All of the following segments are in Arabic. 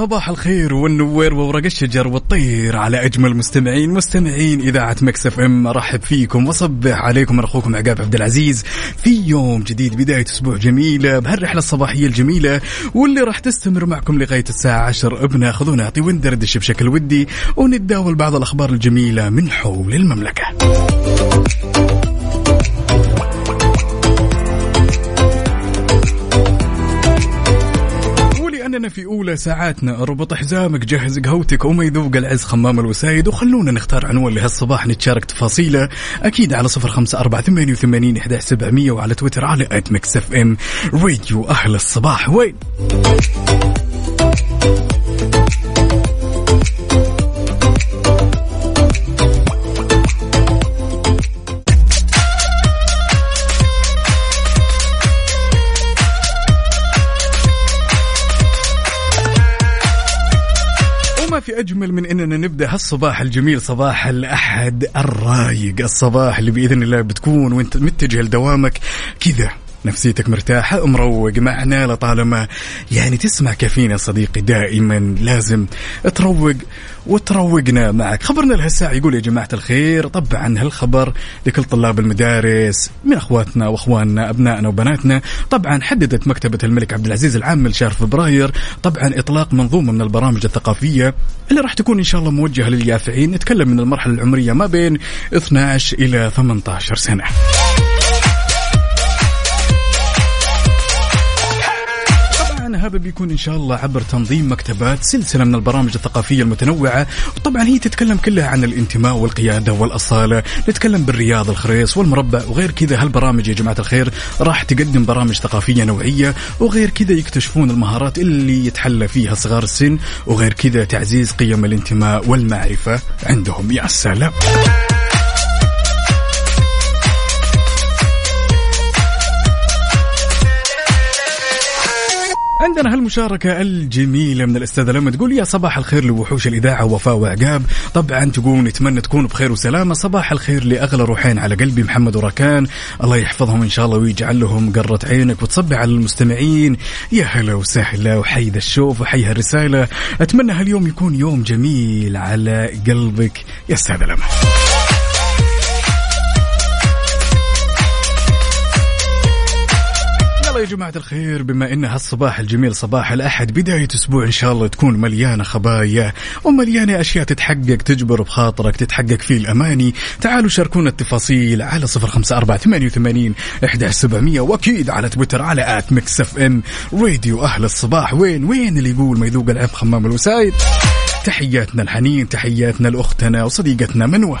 صباح الخير والنوير وورق الشجر والطير على أجمل مستمعين مستمعين إذاعة Mix FM أرحب فيكم وأصبح عليكم أخوكم عقاب عبد العزيز في يوم جديد بداية أسبوع جميله بهالرحلة الصباحية الجميلة واللي راح تستمر معكم لغاية الساعة 10 بناخذ ونعطي وندردش بشكل ودي ونتداول بعض الأخبار الجميلة من حول المملكة. ولأننا في أولى ساعاتنا. اربط حزامك جهز قهوتك وما يذوق العز خمام الوسايد. وخلونا نختار عنوان لهالصباح نتشارك تفاصيله. أكيد على صفر خمسة أربعة ثمانية وثمانين إحدى سبعمية وعلى تويتر على at Mix FM. Radio أهل الصباح. وين؟ في أجمل من أننا نبدأ هالصباح الجميل صباح الأحد الرايق الصباح اللي بإذن الله بتكون وأنت متجه لدوامك كذا. نفسيتك مرتاحة مروق معنا لطالما يعني تسمع كافيين يا صديقي دائما. لازم تروق وتروقنا معك. خبرنا لهالساعة يقول يا جماعة الخير طبعا هالخبر لكل طلاب المدارس من أخواتنا وأخواننا أبنائنا وبناتنا. طبعا حددت مكتبة الملك عبد العزيز العام لشهر فبراير طبعا إطلاق منظومة من البرامج الثقافية اللي راح تكون إن شاء الله موجهة لليافعين. نتكلم من المرحلة العمرية ما بين 12 إلى 18 سنة. هذا بيكون إن شاء الله عبر تنظيم مكتبات سلسلة من البرامج الثقافية المتنوعة. وطبعا هي تتكلم كلها عن الانتماء والقيادة والأصالة. نتكلم بالرياض الخريص والمربع وغير كذا. هالبرامج يا جماعة الخير راح تقدم برامج ثقافية نوعية؟ وغير كذا يكتشفون المهارات اللي يتحلى فيها صغار السن. وغير كذا تعزيز قيم الانتماء والمعرفة عندهم. يا سلام عندنا هالمشاركة الجميلة من الأستاذة لما تقول يا صباح الخير لوحوش الإذاعة وفاء وعقاب. طبعا تقول نتمنى تكونوا بخير وسلامة. صباح الخير لأغلى روحين على قلبي محمد وراكان. الله يحفظهم إن شاء الله ويجعل لهم قرة عينك وتصبح على المستمعين. يا هلا وسهلا وحي ذا الشوف وحي هالرسالة. أتمنى هاليوم يكون يوم جميل على قلبك. يا أستاذة لما. يا جماعة الخير بما إن هالصباح الجميل صباح الأحد بداية أسبوع إن شاء الله تكون مليانة خبايا ومليانة أشياء تتحقق تجبر بخاطرك تتحقق فيه الأماني. تعالوا شاركونا التفاصيل على صفر خمسة أربعة ثمانية وثمانين إحدى سبعمية وأكيد على تويتر على at Mix FM. Radio أهل الصباح. وين وين اللي يقول ما يذوق العز خمام الوسايد؟ تحياتنا الحنين تحياتنا لأختنا وصديقتنا منوة.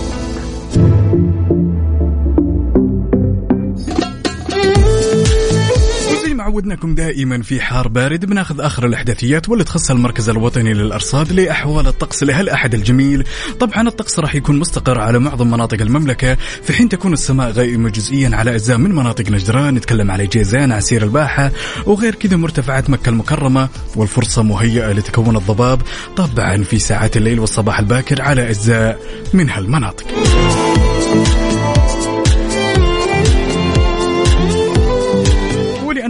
عودناكم دائما في حار بارد بناخذ آخر الأحداثيات واللي تخص المركز الوطني للأرصاد لأحوال الطقس لهالاحد الجميل، طبعا الطقس راح يكون مستقر على معظم مناطق المملكة، في حين تكون السماء غائمة جزئيا على أجزاء من مناطق نجران، نتكلم على جيزان، عسير الباحة، وغير كذا مرتفعات مكة المكرمة، والفرصة مهيئة لتكون الضباب، طبعا في ساعات الليل والصباح الباكر على أجزاء من هالمناطق.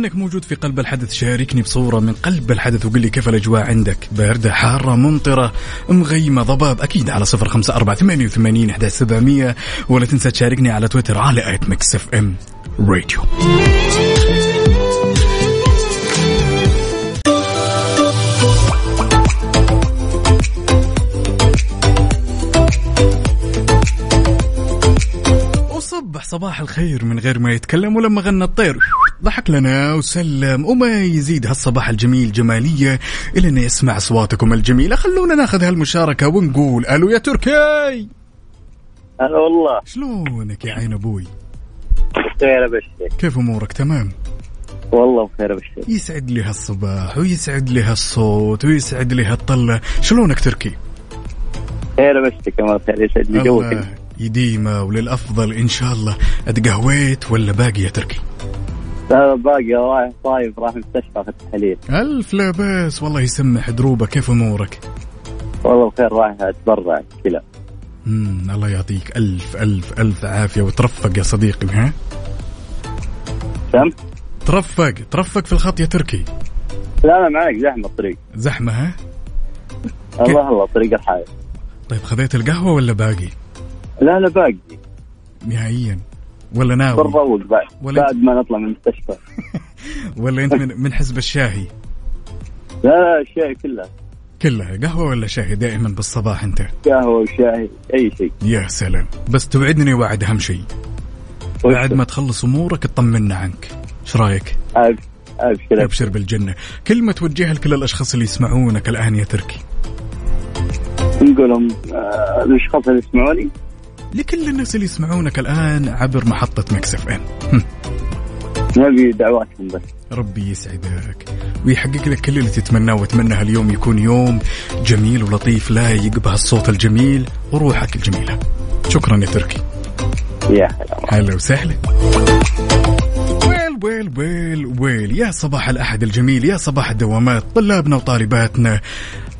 ولانك موجود في قلب الحدث شاركني بصورة من قلب الحدث وقل لي كيف الأجواء عندك. باردة حارة ممطرة مغيمة ضباب. أكيد على صفر خمسة أربعة ثمانية وثمانين احدى سبعمئه ولا تنسى تشاركني على تويتر على Mix FM Radio. وصبح صباح الخير من غير ما يتكلم ولما غنى الطير. ضحك لنا وسلم وما يزيد هالصباح الجميل جمالية إلا أن يسمع أصواتكم الجميلة. خلونا ناخذ هالمشاركة ونقول ألو يا تركي. هلا والله. شلونك يا عين أبوي؟ بخير ابشرك كيف أمورك؟ تمام؟ والله بخير ابشرك يسعد لي هالصباح ويسعد لي هالصوت ويسعد لي هالطلة. شلونك تركي؟ خير ابشرك يا خير يسعد لي جوك. يديمه وللأفضل إن شاء الله. أتقهويت ولا باقي يا تركي؟ باقي رايح طايف راح مستشفى اخذ تحاليل ألف لا بأس. والله يسمح دروبة. كيف أمورك؟ والله بخير رايح أتبرع كلى مم الله يعطيك. ألف ألف ألف عافية. وترفق يا صديقي ها؟ سم ترفق. ترفق في الخط يا تركي. لا أنا معك زحمة الطريق. زحمة ها؟ الله الله طريق الحائط. طيب خذيت القهوة ولا باقي؟ لا لا باقي. نهائيا. ولا ناوي؟ بنروق بعد ولا بعد ما نطلع من المستشفى. ولا أنت من, من حزب الشاهي؟ لا لا الشاي كله. كلها قهوة ولا شاهي؟ دائما بالصباح أنت. قهوة وشاي أي شيء. يا سلام. بس توعدني وعد أهم شيء. بعد ما تخلص أمورك تطمنا عنك. إيش رأيك؟ ابشر ابشر أبشر بالجنة. كلمة توجهها لكل الأشخاص اللي يسمعونك الآن يا تركي. نقول لهم آه، الأشخاص اللي يسمعوني؟ لكل الناس اللي يسمعونك الآن عبر محطة مكسف إم. نبي دعواتهم بس. ربي يسعدك. ويحقق لك كل اللي تتمناه وأتمنى هاليوم يكون يوم جميل ولطيف لايق بهالصوت الجميل وروحك الجميلة. شكرا يا تركي. يا هلا هلا وسهلا. well well well well. يا صباح الأحد الجميل يا صباح الدوامات طلابنا وطالباتنا.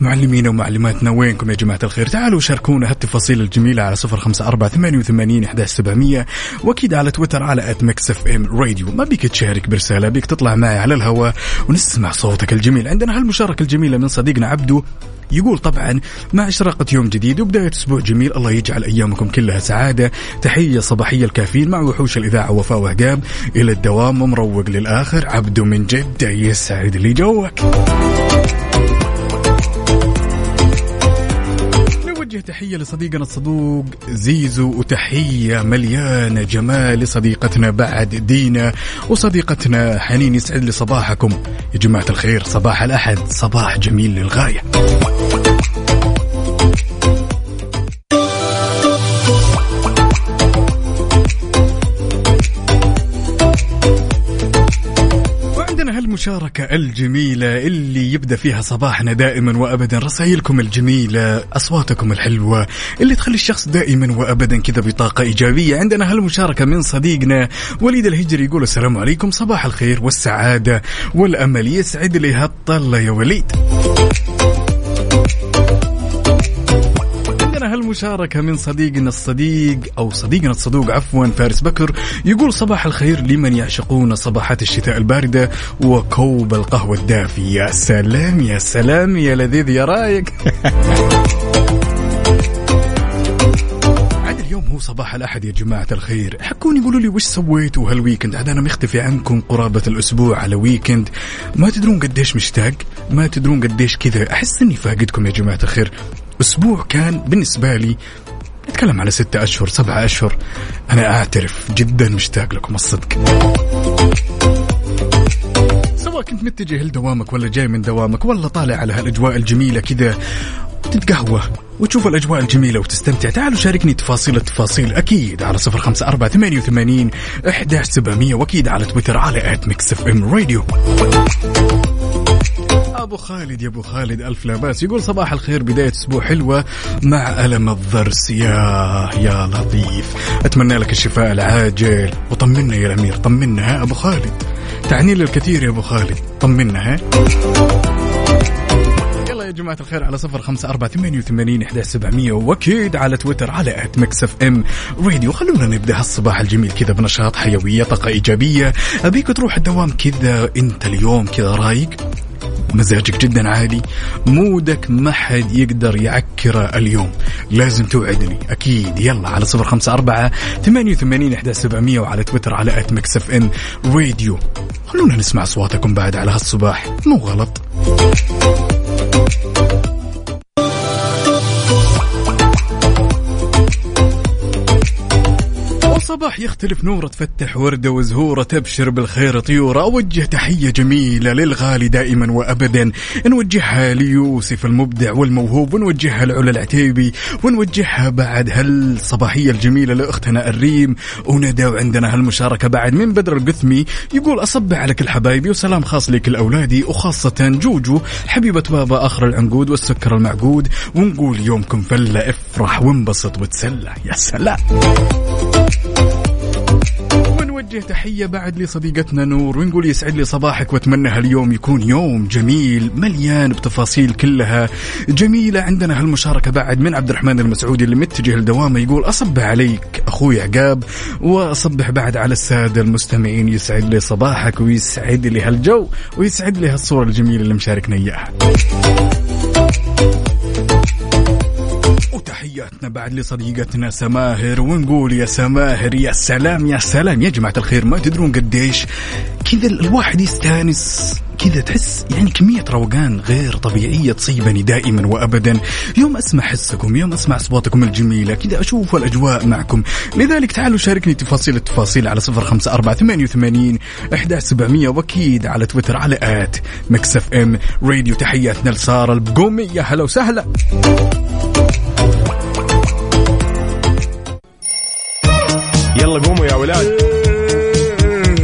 معلمينا ومعلماتنا وينكم يا جماعة الخير؟ تعالوا شاركونا هالتفاصيل الجميلة على صفر خمسة أربعة ثمانية وثمانين سبعمية وأكيد على تويتر على at Mix FM Radio ما بيك تشارك برسالة بيك تطلع معي على الهواء ونسمع صوتك الجميل. عندنا هالمشاركة الجميلة من صديقنا عبدو يقول طبعا مع إشراقة يوم جديد وبداية أسبوع جميل الله يجعل أيامكم كلها سعادة. تحية صباحية الكافيين مع وحوش الإذاعة وفاء وهقاب. إلى الدوام ومروق للآخر عبدو من جدة يسعد لي جوك. نوجه تحية لصديقنا الصدوق زيزو وتحية مليانة جمال لصديقتنا بعد دينا وصديقتنا حنين يسعد لي صباحكم يا جماعة الخير صباح الأحد صباح جميل للغاية. وعندنا هالمشاركة الجميلة اللي يبدأ فيها صباحنا دائما وأبدا. رسائلكم الجميلة أصواتكم الحلوة اللي تخلي الشخص دائما وأبدا كذا بطاقة إيجابية. عندنا هالمشاركة من صديقنا وليد الهجري يقول السلام عليكم. صباح الخير والسعادة والأمل يسعد لي هالطلة يا وليد. هالمشاركة من صديقنا الصديق أو صديقنا الصدوق عفوا فارس بكر يقول صباح الخير لمن يعشقون صباحات الشتاء الباردة وكوب القهوة الدافي يا سلام يا سلام يا لذيذ يا رايق. اليوم هو صباح الأحد يا جماعة الخير. حكوني قولوا لي وش سويتوا هال weekend؟ عاد أنا مختفي عنكم قرابة الأسبوع على weekend. ما تدرون قديش مشتاق ما تدرون قديش كذا. أحس أني فاقدكم يا جماعة الخير. أسبوع كان بالنسبة لي نتكلم على ستة أشهر سبعة أشهر. أنا أعترف جدا مشتاق لكم الصدق. سواء كنت متجه لدوامك ولا جاي من دوامك ولا طالع على هالأجواء الجميلة كذا تتقهوى وتشوف الأجواء الجميلة وتستمتع تعالوا شاركني تفاصيل التفاصيل. أكيد على صفر خمسة أربعة ثمانية وثمانين إحدى سبعمية وأكيد على تويتر على at Mix FM Radio أبو خالد يا أبو خالد ألف لا بأس. يقول صباح الخير بداية أسبوع حلوة مع ألم الضرس يا يا لطيف. أتمنى لك الشفاء العاجل. وطمنا يا الأمير طمنا ها أبو خالد. تعني لي الكثير يا أبو خالد. طمنا ها. يلا يا جماعة الخير على صفر خمسة أربعة ثمانية وثمانين إحدى سبعمية. وأكيد على تويتر على at FM. Radio خلونا نبدأ هالصباح الجميل كذا بنشاط حيوية طاقة إيجابية. أبيك تروح الدوام كذا أنت اليوم كذا رايق مزاجك جدا عالي mood ك ما حد يقدر يعكره اليوم. لازم توعدني. أكيد. يلا على صفر خمسة أربعة ثمانية وثمانين إحدى سبعمية وعلى تويتر على آت ميكس إف ام راديو. خلونا نسمع أصواتكم بعد على هالصباح. مو غلط. الصباح يختلف نوره تفتح وردة وزهورة تبشر بالخير طيورة أوجه تحية جميلة للغالي دائما وأبدا. نوجهها ليوسف المبدع والموهوب ونوجهها لعلا العتيبي ونوجهها بعد هالصباحية الجميلة لأختنا الريم. وندى وعندنا هالمشاركة بعد من بدر القثمي. يقول أصبح على كل حبايبي وسلام خاص لكل أولادي وخاصة جوجو حبيبة بابا آخر العنقود والسكر المعقود. ونقول يومكم فلة افرح وانبسط وتسلى. يا سلام. ونوجه تحية بعد لصديقتنا نور ونقول يسعد لي صباحك وأتمنى هاليوم يكون يوم جميل مليان بتفاصيل كلها جميلة عندنا هالمشاركة بعد من عبد الرحمن المسعودي اللي متجه لدوامة يقول أصبح عليك أخوي عقاب وأصبح بعد على السادة المستمعين يسعد لي صباحك ويسعد لي هالجو ويسعد لي هالصورة الجميلة اللي مشاركنا إياها. وتحياتنا بعد لصديقتنا سماهر ونقول يا سماهر يا سلام يا سلام. يا جماعة الخير ما تدرون قديش كذا الواحد يستانس كذا تحس يعني كمية روقان غير طبيعية تصيبني دائما وأبدا. يوم أسمع حسكم يوم أسمع أصواتكم الجميلة كذا أشوف الأجواء معكم. لذلك تعالوا شاركني تفاصيل التفاصيل على صفر خمسة أربعة ثمانية وثمانين أحداش سبعمية وأكيد على تويتر على at Mix FM Radio. تحياتنا لسارة البقومية. هلا وسهلا. ولاد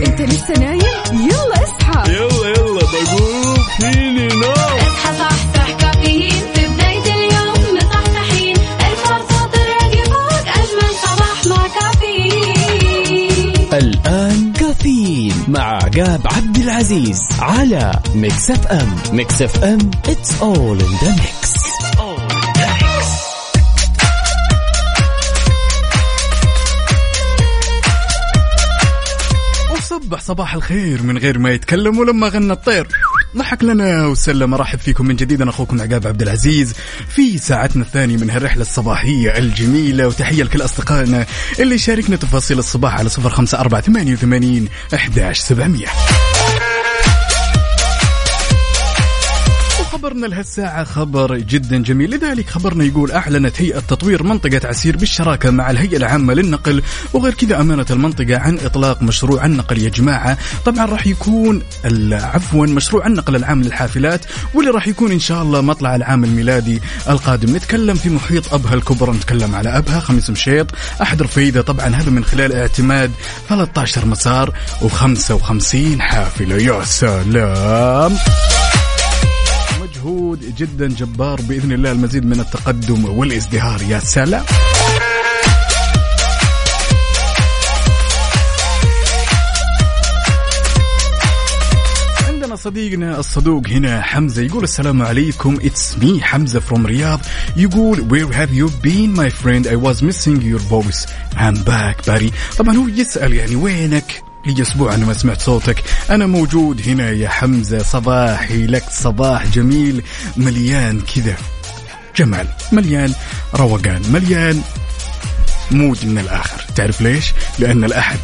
أنت لسه نايم؟ يلا اصحى. يلا يلا بقوم فيني نوم اصحى صحصح كافيين. في بداية اليوم مصحصحين الفرصة تراك فوق أجمل صباح مع كافيين. الآن كافيين مع عقاب عبد العزيز على Mix FM. Mix FM it's all in the mix. وصبح صباح الخير من غير ما يتكلم ولما غنى الطير. ضحك لنا وسلم. أرحب فيكم من جديد. أنا أخوكم عقاب عبد العزيز. في ساعتنا الثانية من هالرحلة الصباحية الجميلة وتحية لكل أصدقائنا اللي شاركنا تفاصيل الصباح على صفر خمسة أربعة ثمانية وثمانين احداش سبعمئه خبرنا لهالساعة خبر جدا جميل. لذلك خبرنا يقول أعلنت هيئة تطوير منطقة عسير بالشراكة مع الهيئة العامة للنقل وغير كذا أمانة المنطقة عن إطلاق مشروع النقل يا جماعة. طبعا راح يكون عفوا مشروع النقل العام للحافلات واللي راح يكون إن شاء الله مطلع العام الميلادي القادم. نتكلم في محيط أبها الكبرى نتكلم على أبها خميس مشيط. أحد رفيدة طبعا هذا من خلال اعتماد 13 مسار و55 حافلة. يا سلام! مجهود جدا جبار بإذن الله المزيد من التقدم والإزدهار. يا سلام. صديقنا الصدوق هنا حمزة يقول السلام عليكم. it's me حمزة from رياض يقول where have you been my friend? I was missing your voice. I'm back buddy. طبعا هو يسأل يعني وينك؟ لي أسبوع أنا ما سمعت صوتك. أنا موجود هنا يا حمزة. صباحي لك. صباح جميل. مليان كذا. جمال. مليان. روقان. مليان. mood من الآخر. تعرف ليش؟ لأن الأحد.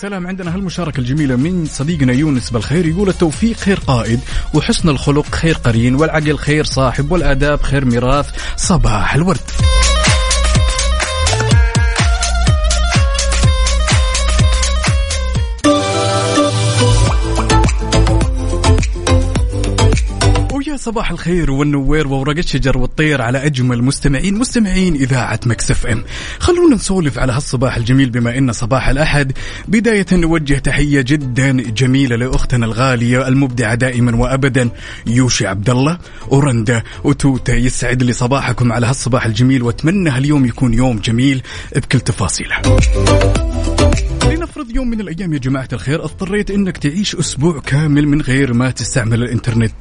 سلام عندنا هالمشاركة الجميلة من صديقنا يونس بالخير. يقول التوفيق خير قائد وحسن الخلق خير قرين والعقل خير صاحب والآداب خير ميراث. صباح الورد. صباح الخير والنوير وورق الشجر والطير على أجمل مستمعين مستمعين إذاعة Mix FM. خلونا نسولف على هالصباح الجميل بما إن صباح الأحد. بداية نوجه تحية جدا جميلة لأختنا الغالية المبدعة دائما وابدا يوشي عبد الله ورندا وتوتا يسعد لي صباحكم على هالصباح الجميل وأتمنى هاليوم يكون يوم جميل بكل تفاصيله. لنفرض يوم من الأيام يا جماعة الخير اضطريت إنك تعيش أسبوع كامل من غير ما تستعمل الإنترنت.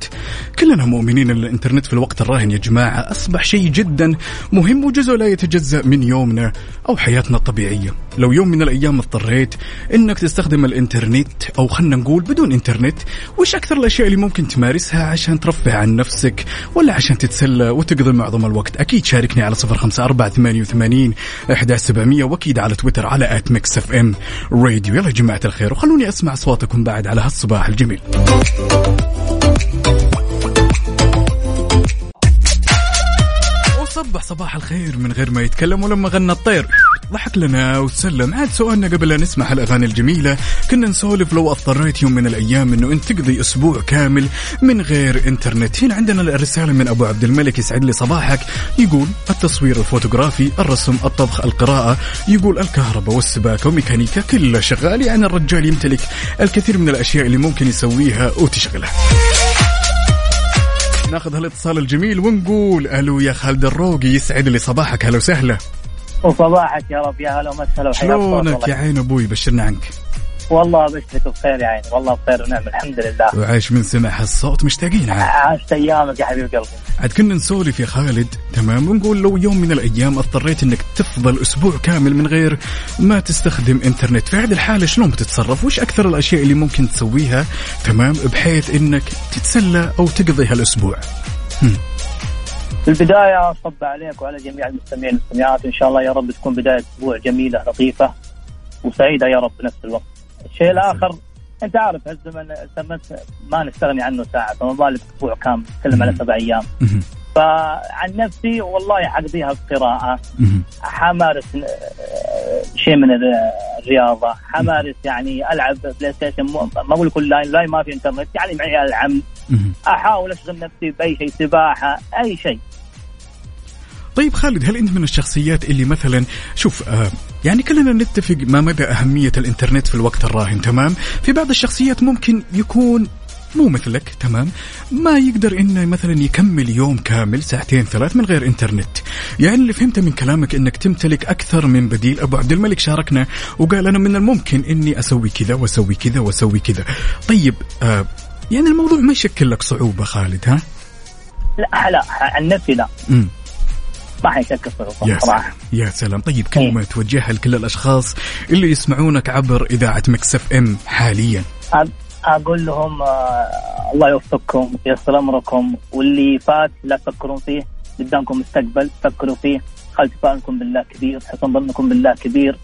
كلنا مؤمنين إن الإنترنت في الوقت الراهن يا جماعة أصبح شيء جدا مهم وجزء لا يتجزأ من يومنا أو حياتنا الطبيعية. لو يوم من الأيام اضطريت إنك تستخدم الإنترنت أو خلينا نقول بدون إنترنت وش أكثر الأشياء اللي ممكن تمارسها عشان ترفه عن نفسك ولا عشان تتسلى وتقضي معظم الوقت؟ أكيد شاركني على صفر خمسة أربعة ثمانية وثمانين أحد سبعمية وأكيد على تويتر على إف إم. راديو. يلا يا جماعة الخير وخلوني أسمع اصواتكم بعد على هالصباح الجميل. صبح صباح الخير من غير ما يتكلم ولما غنى الطير. ضحك لنا وسلم عاد سؤالنا قبل لا نسمع الاغاني الجميلة كنا نسولف لو أضطريت يوم من الأيام إنه أنت تقضي أسبوع كامل من غير إنترنت. هنا عندنا الرسالة من أبو عبد الملك يسعد لي صباحك. يقول التصوير الفوتوغرافي الرسم الطبخ القراءة. يقول الكهرباء والسباكة وميكانيكا كله شغال يعني الرجال يمتلك الكثير من الأشياء اللي ممكن يسويها وتشغلها. ناخذ هالإتصال الجميل ونقول ألو يا خالد الروقي يسعد لي صباحك. هلا وسهلا. وصباحك يا رب يا هلا ومسهلا وحياك الله. شلونك. يا عين أبوي؟ بشرنا عنك. والله بشرك بخير يا عيني والله بخير ونعم الحمد لله. وعايش من سمع هالصوت مشتاقين عاد عاشت أيامك يا حبيب قلبي. عاد كنا نسولف يا خالد تمام؟ ونقول لو يوم من الأيام اضطريت إنك تفضل أسبوع كامل من غير ما تستخدم إنترنت. في هذه الحالة شلون بتتصرف؟ وش أكثر الأشياء اللي ممكن تسويها؟ تمام؟ بحيث إنك تتسلى أو تقضي هالاسبوع في البداية أصب عليك وعلى جميع المستمعين والمستمعات وان شاء الله يا رب تكون بداية أسبوع جميلة لطيفة وسعيدة يا رب بنفس الوقت. الشيء الآخر أنت عارف هالزمن الزمن ما نستغني عنه ساعة فما بالك أسبوع كامل نتكلم على سبع أيام. فعن نفسي والله حقضيها مهم. حمارس آه، شيء من الرياضة. حمارس يعني ألعب PlayStation ما أقول كل online online ما في إنترنت يعني معي العم. مهم. أحاول أشغل نفسي بأي شيء سباحة أي شيء. طيب خالد هل أنت من الشخصيات اللي مثلا شوف آه يعني كلنا نتفق ما مدى أهمية الإنترنت في الوقت الراهن تمام؟ في بعض الشخصيات ممكن يكون مو مثلك تمام؟ ما يقدر إنه مثلا يكمل يوم كامل ساعتين ثلاث من غير إنترنت. يعني اللي فهمته من كلامك إنك تمتلك أكثر من بديل أبو عبد الملك شاركنا وقال أنا من الممكن إني أسوي كذا وأسوي كذا وأسوي كذا. طيب آه يعني الموضوع ما يشكل لك صعوبة خالد ها؟ لا لا عن نفسي لا. امم ما حيشكل صعوبة يا صراحة. سلام يا سلام. طيب كلمة توجهها لكل الأشخاص اللي يسمعونك عبر إذاعة مكسف إم حاليا. أقول لهم آه، الله يوفقكم وييسر امركم واللي فات لا تفكرون فيه قدامكم مستقبل فكروا فيه. خلي تفاؤلكم بالله كبير حسن ظنكم بالله كبير.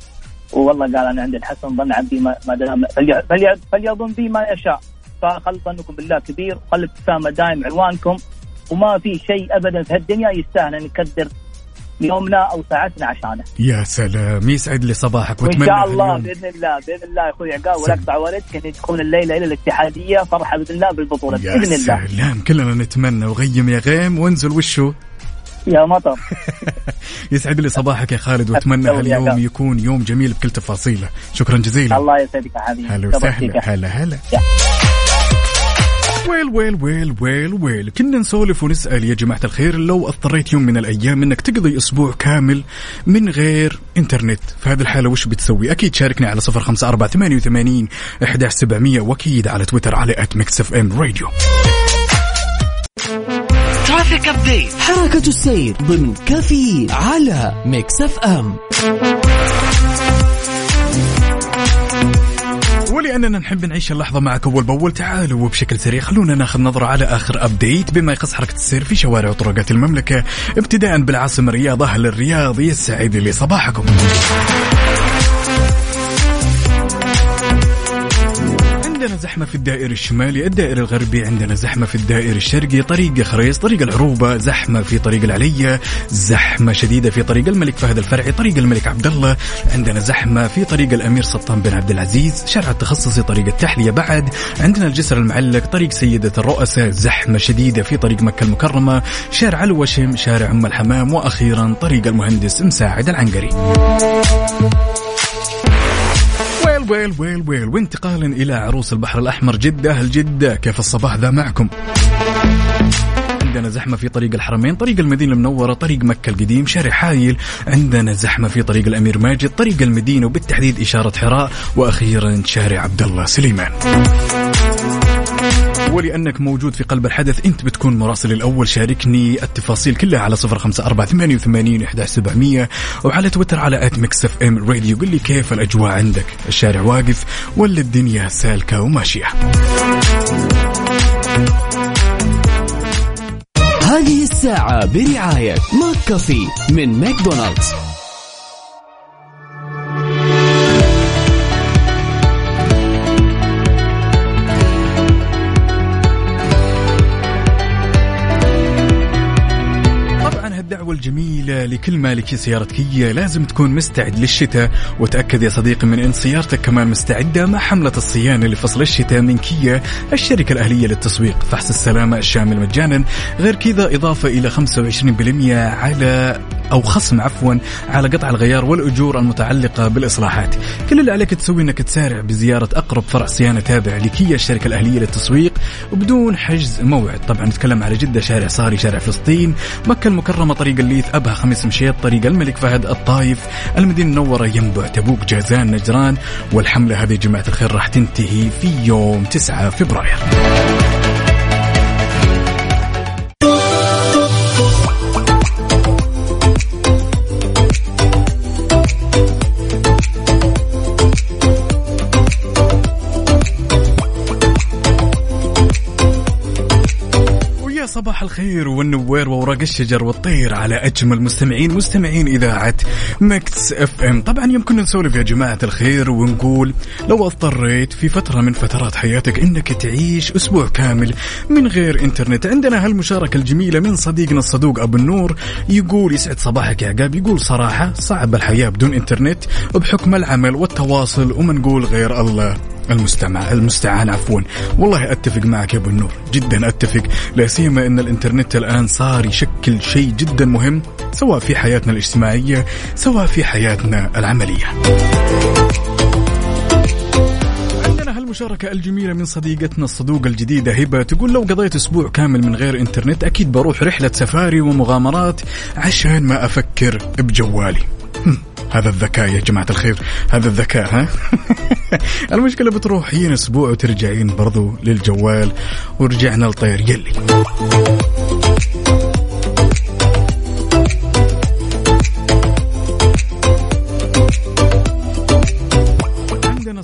والله قال أنا عندي الحسن ظن عبدي ما دام فلي- فلي- فليظن بي ما يشاء. فخل ظنكم بالله كبير وخلي الابتسامه دائم عنوانكم وما في شيء ابدا في هالدنيا يستاهل أن نكدر يومنا أو ساعتنا عشانه. يا سلام. يسعد لي صباحك وإن شاء الله بإذن الله بإذن الله يا أخوي عقاب. أقطع والدك إن تكون الليلة إلى الاتحادية فرحة بإذن الله بالبطولة يا بإذن الله. سلام. كلنا نتمنى. وغيم يا غيم وانزل وشو؟ يا مطر. يسعد لي صباحك يا خالد وأتمنى يا هاليوم. يكون يوم جميل بكل تفاصيله. شكرا جزيلا. الله يسعدك يا حبيبي. هلا يا وسهلا. هلا هلا. يا. ويل ويل ويل ويل ويل. كنا نسولف ونسأل يا جماعة الخير لو اضطريت يوم من الأيام أنك تقضي أسبوع كامل من غير إنترنت في هذه الحالة وش بتسوي؟ أكيد شاركني على صفر خمسة أربعة ثمانية وثمانين إحداش سبعمية وأكيد على تويتر على at Mix FM Radio traffic update حركة السير ضمن كافيين على Mix FM ولأننا نحب نعيش اللحظة معك أول بأول. تعالوا وبشكل سريع خلونا ناخذ نظرة على آخر update بما يخص حركة السير في شوارع وطرقات المملكة ابتداء بالعاصمة الرياض أهل الرياض. يسعد لي صباحكم زحمة في الدائري الشمالي الدائري الغربي عندنا زحمة في الدائري الشرقي طريق خريص طريق العروبة زحمة في طريق العلية زحمة شديدة في طريق الملك فهد الفرعي طريق الملك عبد الله عندنا زحمة في طريق الأمير سلطان بن عبد العزيز شارع التخصصي طريق التحلية بعد عندنا الجسر المعلق طريق سيدة الرؤساء زحمة شديدة في طريق مكة المكرمة شارع الوشم شارع أم الحمام وأخيرا طريق المهندس مساعد العنقري. ويل ويل ويل وانتقالا إلى عروس البحر الأحمر. جدة أهل جدة؟ كيف الصباح ذا معكم؟ عندنا زحمة في طريق الحرمين طريق المدينة المنورة طريق مكة القديم شارع حايل. عندنا زحمة في طريق الأمير ماجد طريق المدينة وبالتحديد إشارة حراء وأخيرا شارع عبد الله سليمان. ولأنك موجود في قلب الحدث أنت بتكون مراسل الأول. شاركني التفاصيل كلها على صفر خمسة أربعة ثمانية وثمانين سبعمية وعلى تويتر على at Mix FM Radio قل لي كيف الأجواء عندك؟ الشارع واقف ولا الدنيا سالكة وماشية؟ هذه الساعة برعاية McCafé من ماكدونالدز. الجميلة جميلة لكل مالكي سيارة كيا لازم تكون مستعد للشتاء. وتأكد يا صديقي من أن سيارتك كمان مستعدة مع حملة الصيانة لفصل الشتاء من كيا الشركة الأهلية للتسويق. فحص السلامة الشامل مجانا. غير كذا إضافة إلى 25% على أو خصم عفوا على قطع الغيار والأجور المتعلقة بالإصلاحات. كل اللي عليك تسوي أنك تسارع بزيارة أقرب فرع صيانة تابع لكيا الشركة الأهلية للتسويق وبدون حجز موعد. طبعا نتكلم على جدة شارع صاري شارع فلسطين مكة المكرمة طريق الليث أبها خميس مشيط طريق الملك فهد الطايف المدينة المنورة ينبع تبوك جازان نجران والحملة هذه جماعة الخير راح تنتهي في يوم 9 فبراير. صباح الخير والنوير وورق الشجر والطير على أجمل مستمعين مستمعين إذاعة Mix FM. طبعا يمكن نسولف يا جماعة الخير ونقول لو اضطريت في فترة من فترات حياتك إنك تعيش أسبوع كامل من غير إنترنت. عندنا هالمشاركة الجميلة من صديقنا الصدوق أبو النور يقول يسعد صباحك يا عقاب. يقول صراحة صعب الحياة بدون إنترنت بحكم العمل والتواصل وما نقول غير الله المستمع المستعان عفوا. والله أتفق معك يا أبو النور جدا أتفق. لا سيما إن الإنترنت الآن صار يشكل شيء جدا مهم سواء في حياتنا الاجتماعية سواء في حياتنا العملية. عندنا هالمشاركة الجميلة من صديقتنا الصدوقة الجديدة هبة تقول لو قضيت أسبوع كامل من غير إنترنت أكيد بروح رحلة سفاري ومغامرات عشان ما أفكر بجوالي. هذا الذكاء يا جماعة الخير هذا الذكاء ها؟ المشكلة بتروحين أسبوع وترجعين برضو للجوال ورجعنا لطير يلي.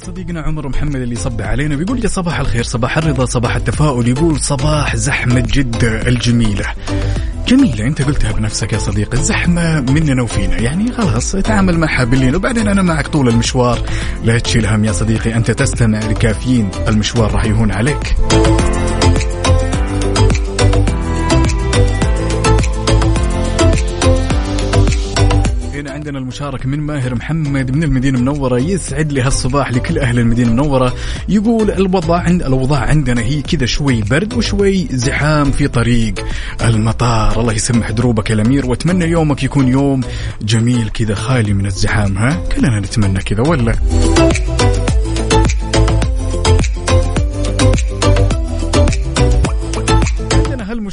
صديقنا عمر محمد اللي صبح علينا بيقول يا صباح الخير صباح الرضا صباح التفاؤل يقول صباح زحمة جدة الجميلة. جميلة أنت قلتها بنفسك يا صديقي الزحمة مننا وفينا. يعني خلاص تعامل معها بالليل وبعدين أنا معك طول المشوار. لا تشيل هم يا صديقي أنت تستمع لكافيين. المشوار راح يهون عليك. عندنا المشاركة من ماهر محمد من المدينة المنورة يسعد لي هالصباح لكل أهل المدينة المنورة. يقول الوضع عند الأوضاع عندنا هي كذا شوي برد وشوي زحام في طريق. المطار الله يسمح دروبك يا الأمير وأتمنى يومك يكون يوم جميل كذا خالي من الزحام ها؟ كلنا نتمنى كذا ولا؟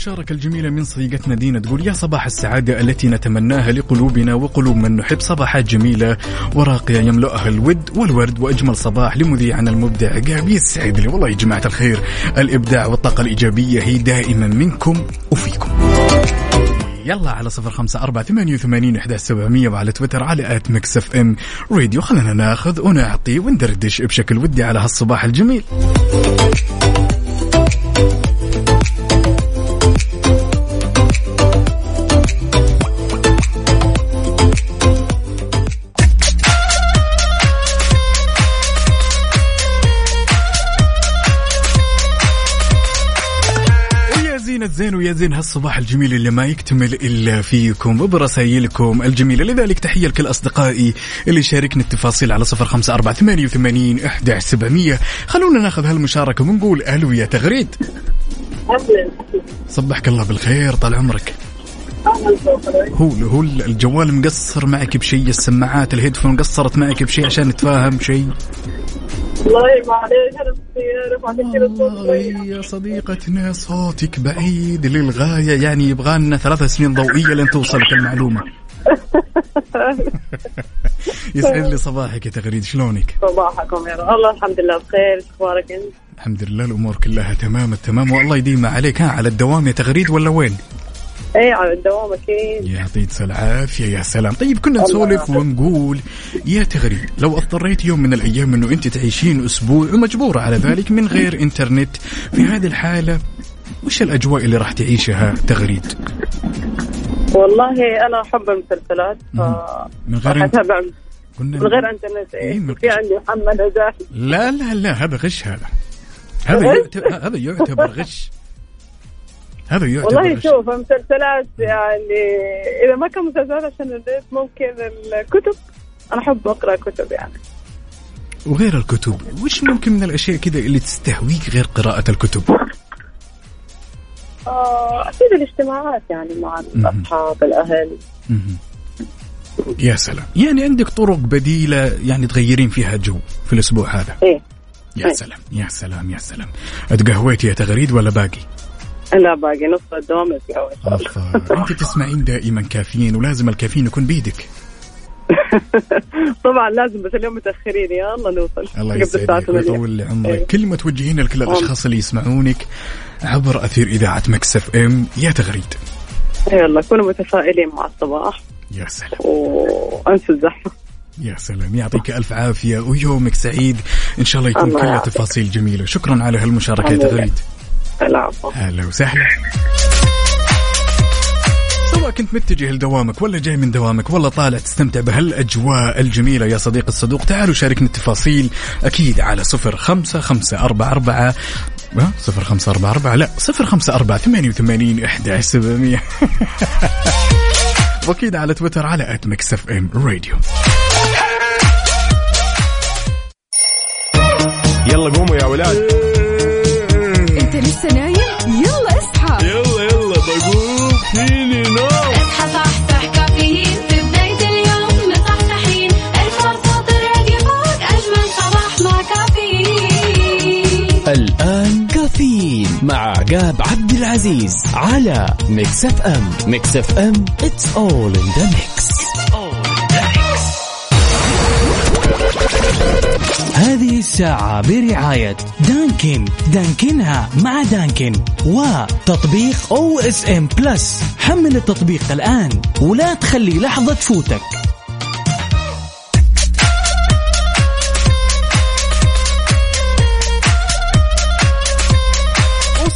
عندنا هالمشاركة الجميلة من صديقتنا دينا تقول يا صباح السعادة التي نتمناها لقلوبنا وقلوب من نحب صباحات جميلة. وراقية يملؤها الود والورد وأجمل صباح لمذيعنا المبدع عقاب يسعد لي والله يا جماعة الخير الإبداع والطاقة الإيجابية هي دائما منكم وفيكم. يلا على صفر خمسة أربعة ثمانية وثمانين إحدى سبعمية وعلى تويتر على at Mix FM Radio. خلينا ناخذ ونعطي وندردش بشكل ودي على هالصباح الجميل. ويا زين هالصباح الجميل اللي ما يكتمل إلا فيكم. وبرسايلكم الجميلة. لذلك تحية لكل أصدقائي اللي شاركنا التفاصيل على صفر خمسة أربعة ثمانية وثمانين إحدى سبعمية. خلونا ناخذ هالمشاركة ونقول ألو يا تغريد. صبحك الله بالخير طال عمرك. هو هو الجوال مقصر معك بشيء السماعات الهيدفون قصرت معك بشيء عشان نتفاهم شيء أنا الصوت والله شوية. يا صديقتنا صوتك بعيد للغاية يعني يبغى لنا ثلاث سنين ضوئية لين توصلك المعلومة يسعد لي صباحك يا تغريد شلونك؟ صباحكم يا رب الله الحمد لله بخير إخبارك أنت؟ الحمد لله الأمور كلها تمام التمام والله يديم عليك ها على الدوام يا تغريد ولا وين؟ إيه على الدوام أكيد. يعطيك العافية يا سلام. طيب كنا نسولف ونقول يا تغريد لو اضطريت يوم من الأيام أنه أنت تعيشين أسبوع ومجبورة على ذلك من غير إنترنت في هذه الحالة وش الأجواء اللي راح تعيشها تغريد؟ والله أنا أحب المسلسلات ف من غير انت... أتابع كنا من غير إنترنت إيه، إيه في عندي محمد لا لا لا هذا غش هذا. هذا؟ يعتبر هذا يعتبر غش. هذا يعتبر والله شوف المسلسلات يعني إذا ما كان مسلسلات عشان النت ممكن الكتب. أنا أحب أقرأ كتب يعني. وغير الكتب وش ممكن من الأشياء كذا اللي تستهويك غير قراءة الكتب؟ آه، أكيد الاجتماعات يعني مع الأصحاب الأهل. يا سلام. يعني عندك طرق بديلة يعني تغيرين فيها جو في الأسبوع هذا؟ إيه. يا أي. سلام يا سلام يا سلام. اتقهويتي يا تغريد ولا باقي؟ لا باقي نص الدوام الله. أنت تسمعين دائما كافيين ولازم الكافيين يكون بيدك. طبعا لازم بس اليوم متأخرين. نوصل. الله قبل الساعة يسعدك 8 ويطول لي عمرك. إيه. كلمة توجهينها لكل الأشخاص اللي يسمعونك عبر أثير إذاعة مكسف إم يا تغريد. يلا كونوا متفائلين مع الصباح. يا سلام. وأنسوا الزحمة. يا سلام. يعطيك ألف عافية ويومك سعيد. إن شاء الله يكون الله يعافيك. تفاصيل جميلة. شكرا على هالمشاركة يا الله تغريد. العفو هلا وسهلا. سواء كنت متجه لدوامك ولا جاي من دوامك ولا طالع تستمتع بهالأجواء الجميلة يا صديق الصدوق تعالوا شاركنا التفاصيل. أكيد على صفر خمسة خمسة أربعة أربعة. ها؟ صفر خمسة أربعة أربعة. لا صفر خمسة أربعة ثمانية وثمانين إحدى سبعمية. وأكيد على تويتر على at Mix FM Radio. يلا قوموا يا ولاد. لسه نايم؟ يلا اصحى. يلا يلا بقوم فيني نوم. اصحى صحصح كافيين في بداية اليوم مصحصحين. الفرصة تراك فوق أجمل صباح مع كافيين. الآن كافيين مع عقاب عبد العزيز على Mix FM. Mix FM it's all in the mix. هذه الساعة برعاية Dunkin. Dunkin ها مع Dunkin. وتطبيق OSN Plus حمل التطبيق الآن ولا تخلي لحظة تفوتك.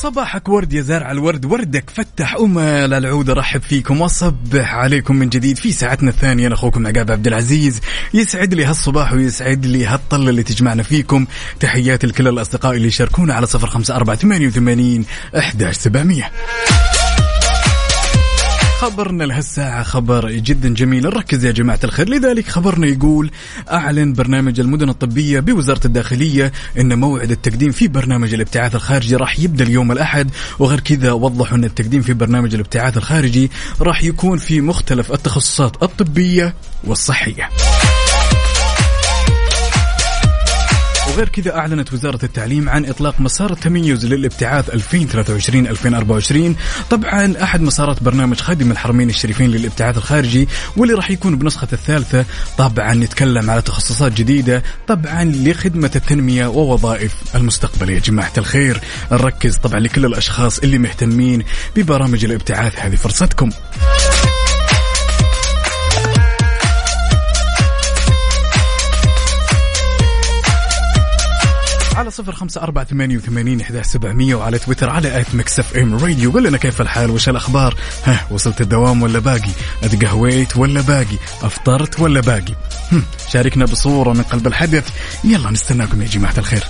وصباحك ورد يا زارع الورد وردك فتح أمل العود أرحب فيكم وأصبح عليكم من جديد في ساعتنا الثانية. أنا أخوكم عقاب عبد العزيز. يسعد لي هالصباح ويسعد لي هالطلة اللي تجمعنا فيكم. تحياتي لكل الأصدقاء اللي يشاركونا على صفر خمسة أربعة ثمانية وثمانين أحداش سبعمية. خبرنا لهالساعة خبر جدا جميل. نركز يا جماعة الخير. لذلك خبرنا يقول أعلن برنامج المدن الطبية بوزارة الداخلية أن موعد التقديم في برنامج الابتعاث الخارجي راح يبدأ اليوم الأحد. وغير كذا وضحوا أن التقديم في برنامج الابتعاث الخارجي راح يكون في مختلف التخصصات الطبية والصحية. وغير كذا أعلنت وزارة التعليم عن إطلاق مسار التميز للابتعاث 2023-2024 طبعا أحد مسارات برنامج خادم الحرمين الشريفين للابتعاث الخارجي واللي راح يكون بنسخة الثالثة. طبعا نتكلم على تخصصات جديدة طبعا لخدمة التنمية ووظائف المستقبل. يا جماعة الخير نركز طبعا لكل الأشخاص اللي مهتمين ببرامج الابتعاث. هذه فرصتكم. على صفر خمسة أربعة ثمانية وثمانين سبعمية وعلى تويتر على at Mix FM Radio. قل لنا كيف الحال؟ وش الأخبار؟ ها وصلت الدوام ولا باقي؟ أتقهويت ولا باقي؟ أفطرت ولا باقي؟ هم، شاركنا بصورة من قلب الحدث. يلا نستناكم يا جماعة الخير.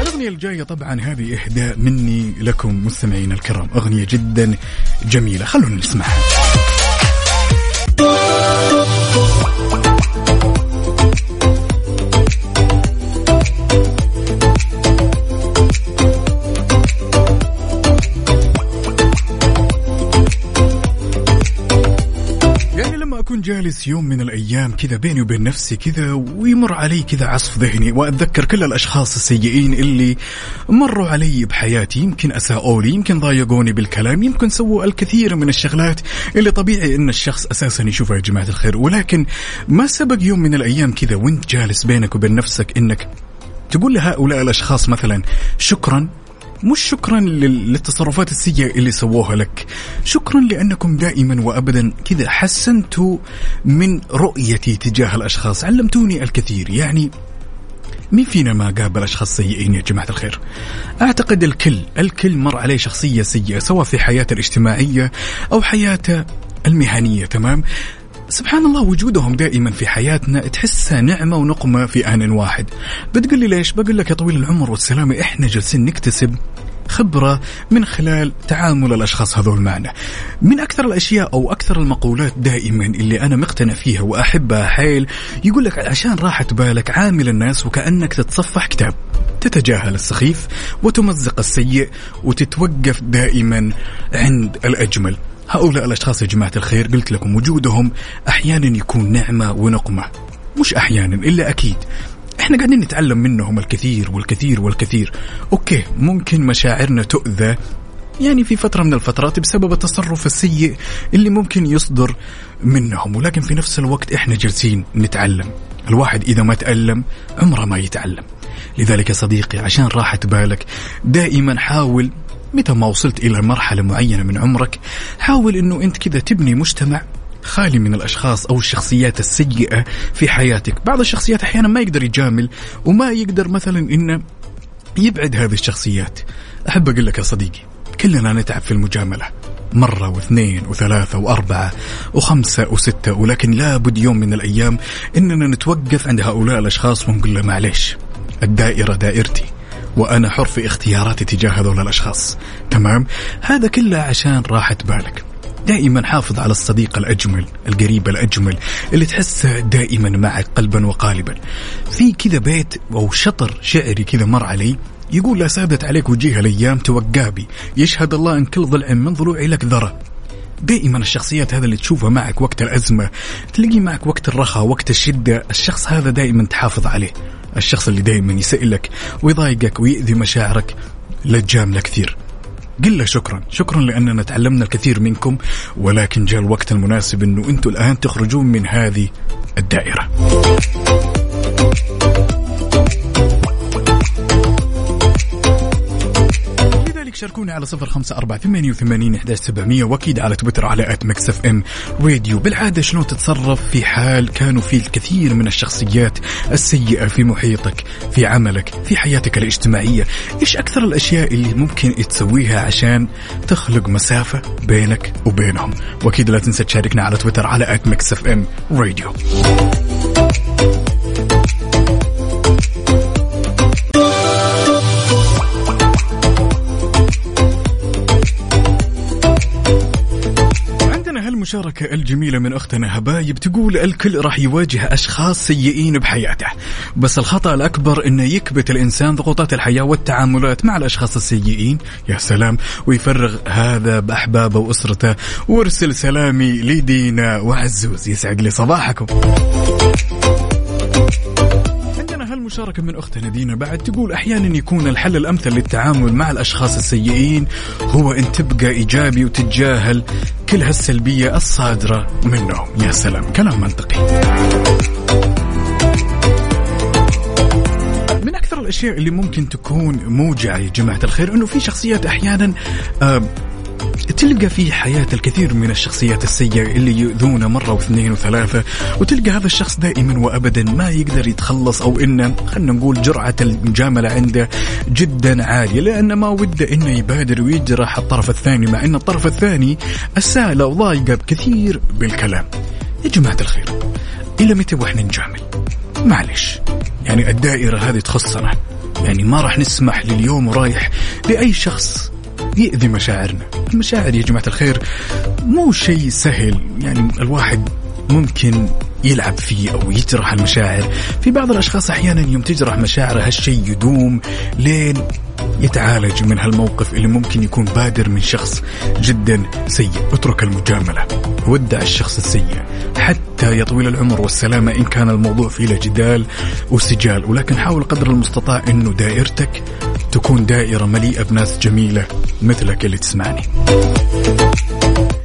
الأغنية الجاية طبعا هذه إهداء مني لكم مستمعين الكرام. أغنية جدا جميلة. خلونا نسمعها. جالس يوم من الأيام كذا بيني وبين نفسي كذا ويمر علي كذا عصف ذهني. وأتذكر كل الأشخاص السيئين اللي مروا علي بحياتي. يمكن أساءوا لي يمكن ضايقوني بالكلام يمكن سووا الكثير من الشغلات اللي طبيعي أن الشخص أساسا يشوفها يا جماعة الخير. ولكن ما سبق يوم من الأيام كذا وأنت جالس بينك وبين نفسك أنك تقول لهؤلاء الأشخاص مثلا شكرا مش شكرا لل- للتصرفات السيئة اللي سووها لك. شكرا لأنكم دائما وأبدا كذا حسنتوا من رؤيتي تجاه الأشخاص. علمتوني الكثير. يعني مين فينا ما قابل أشخاص سيئين يا جماعة الخير؟ أعتقد الكل الكل مر عليه شخصية سيئة سواء في حياته الاجتماعية أو حياته المهنية تمام؟ سبحان الله وجودهم دائما في حياتنا تحسها نعمة ونقمة في آن واحد. بتقول لي ليش؟ بقول لك يا طويل العمر والسلامة إحنا جالسين نكتسب خبرة من خلال تعامل الأشخاص هذول معنا. من أكثر الأشياء أو أكثر المقولات دائما اللي أنا مقتنع فيها وأحبها حيل يقول لك عشان راحة بالك عامل الناس وكأنك تتصفح كتاب. تتجاهل السخيف وتمزق السيء وتتوقف دائما عند الأجمل. هؤلاء الأشخاص يا جماعة الخير قلت لكم وجودهم أحيانا يكون نعمة ونقمة مش أحيانا إلا أكيد. إحنا قاعدين نتعلم منهم الكثير والكثير والكثير. أوكي ممكن مشاعرنا تؤذى يعني في فترة من الفترات بسبب التصرف السيء اللي ممكن يصدر منهم ولكن في نفس الوقت إحنا جالسين نتعلم. الواحد إذا ما تألم عمره ما يتعلم. لذلك يا صديقي عشان راحة بالك دائما حاول متى ما وصلت إلى مرحلة معينة من عمرك حاول أنه أنت كذا تبني مجتمع خالي من الأشخاص أو الشخصيات السيئة في حياتك، بعض الشخصيات أحيانا ما يقدر يجامل وما يقدر مثلا إنه يبعد هذه الشخصيات. أحب أقول لك يا صديقي كلنا نتعب في المجاملة. مرة واثنين وثلاثة وأربعة وخمسة وستة ولكن لابد يوم من الأيام إننا نتوقف عند هؤلاء الأشخاص ونقول له معليش الدائرة دائرتي وأنا حر في اختياراتي تجاه هذول الأشخاص. تمام؟ هذا كله عشان راحة بالك. دائما حافظ على الصديق الأجمل القريب الأجمل اللي تحسه دائما معك قلبا وقالبا. في كذا بيت أو شطر شعري كذا مر علي يقول لا سادت عليك وجيه الأيام توقابي يشهد الله أن كل ضلع من ضلوعي لك ذرة. دائما الشخصيات هذا اللي تشوفها معك وقت الأزمة تلاقيه معك وقت الرخاء وقت الشدة. الشخص هذا دائما تحافظ عليه. الشخص اللي دائما يسألك ويضايقك ويؤذي مشاعرك لا تجامله كثير. قل له شكرا. شكرا لأننا تعلمنا الكثير منكم ولكن جاء الوقت المناسب أنه أنتم الآن تخرجون من هذه الدائرة. لذلك شاركوني على صفر خمسة أربعة ثمانية وثمانين إحداش سبعمية وأكيد على تويتر على at Mix FM Radio. بالعادة شلون تتصرف في حال كانوا في الكثير من الشخصيات السيئة في محيطك في عملك في حياتك الاجتماعية؟ إيش أكثر الأشياء اللي ممكن تسويها عشان تخلق مسافة بينك وبينهم؟ وأكيد لا تنسى تشاركنا على تويتر على at Mix FM Radio. عندنا هالمشاركة الجميلة من أختنا هبايب تقول الكل راح يواجه أشخاص سيئين بحياته بس الخطأ الأكبر أنه يكبت الإنسان ضغوطات الحياة والتعاملات مع الأشخاص السيئين. يا سلام ويفرغ هذا بأحبابه وأسرته وأرسل سلامي لدينا وعزوز يسعد لي صباحكم. هالمشاركة من أختنا دينا بعد تقول أحيانا يكون الحل الأمثل للتعامل مع الأشخاص السيئين هو أن تبقى إيجابي وتتجاهل كل هالسلبية الصادرة منهم. يا سلام. كلام منطقي. من أكثر الأشياء اللي ممكن تكون موجعة يا جماعة الخير أنه في شخصيات أحيانا آه تلقى في حياة الكثير من الشخصيات السيئة اللي يؤذونا مرة واثنين وثلاثة وتلقى هذا الشخص دائما وأبدا ما يقدر يتخلص أو إنه خلينا نقول جرعة المجاملة عنده جدا عالية لأنه ما وده إنه يبادر ويجرح الطرف الثاني مع إن الطرف الثاني السهلة وضايقة بكثير بالكلام. يا جماعة الخير إلى متى وإحنا نجامل؟ معلش يعني الدائرة هذه تخصنا يعني ما راح نسمح لليوم ورايح لأي شخص يأذي مشاعرنا. المشاعر يا جماعة الخير مو شيء سهل. يعني الواحد ممكن يلعب فيه أو يجرح المشاعر. في بعض الأشخاص أحيانا يوم تجرح مشاعره هالشيء يدوم لين يتعالج من هالموقف اللي ممكن يكون بادر من شخص جدا سيء. اترك المجاملة. ودع الشخص السيء حتى يا طويل العمر والسلامة إن كان الموضوع فيه جدال وسجال. ولكن حاول قدر المستطاع أنه دائرتك تكون دائرة مليئة بناس جميلة مثلك اللي تسمعني.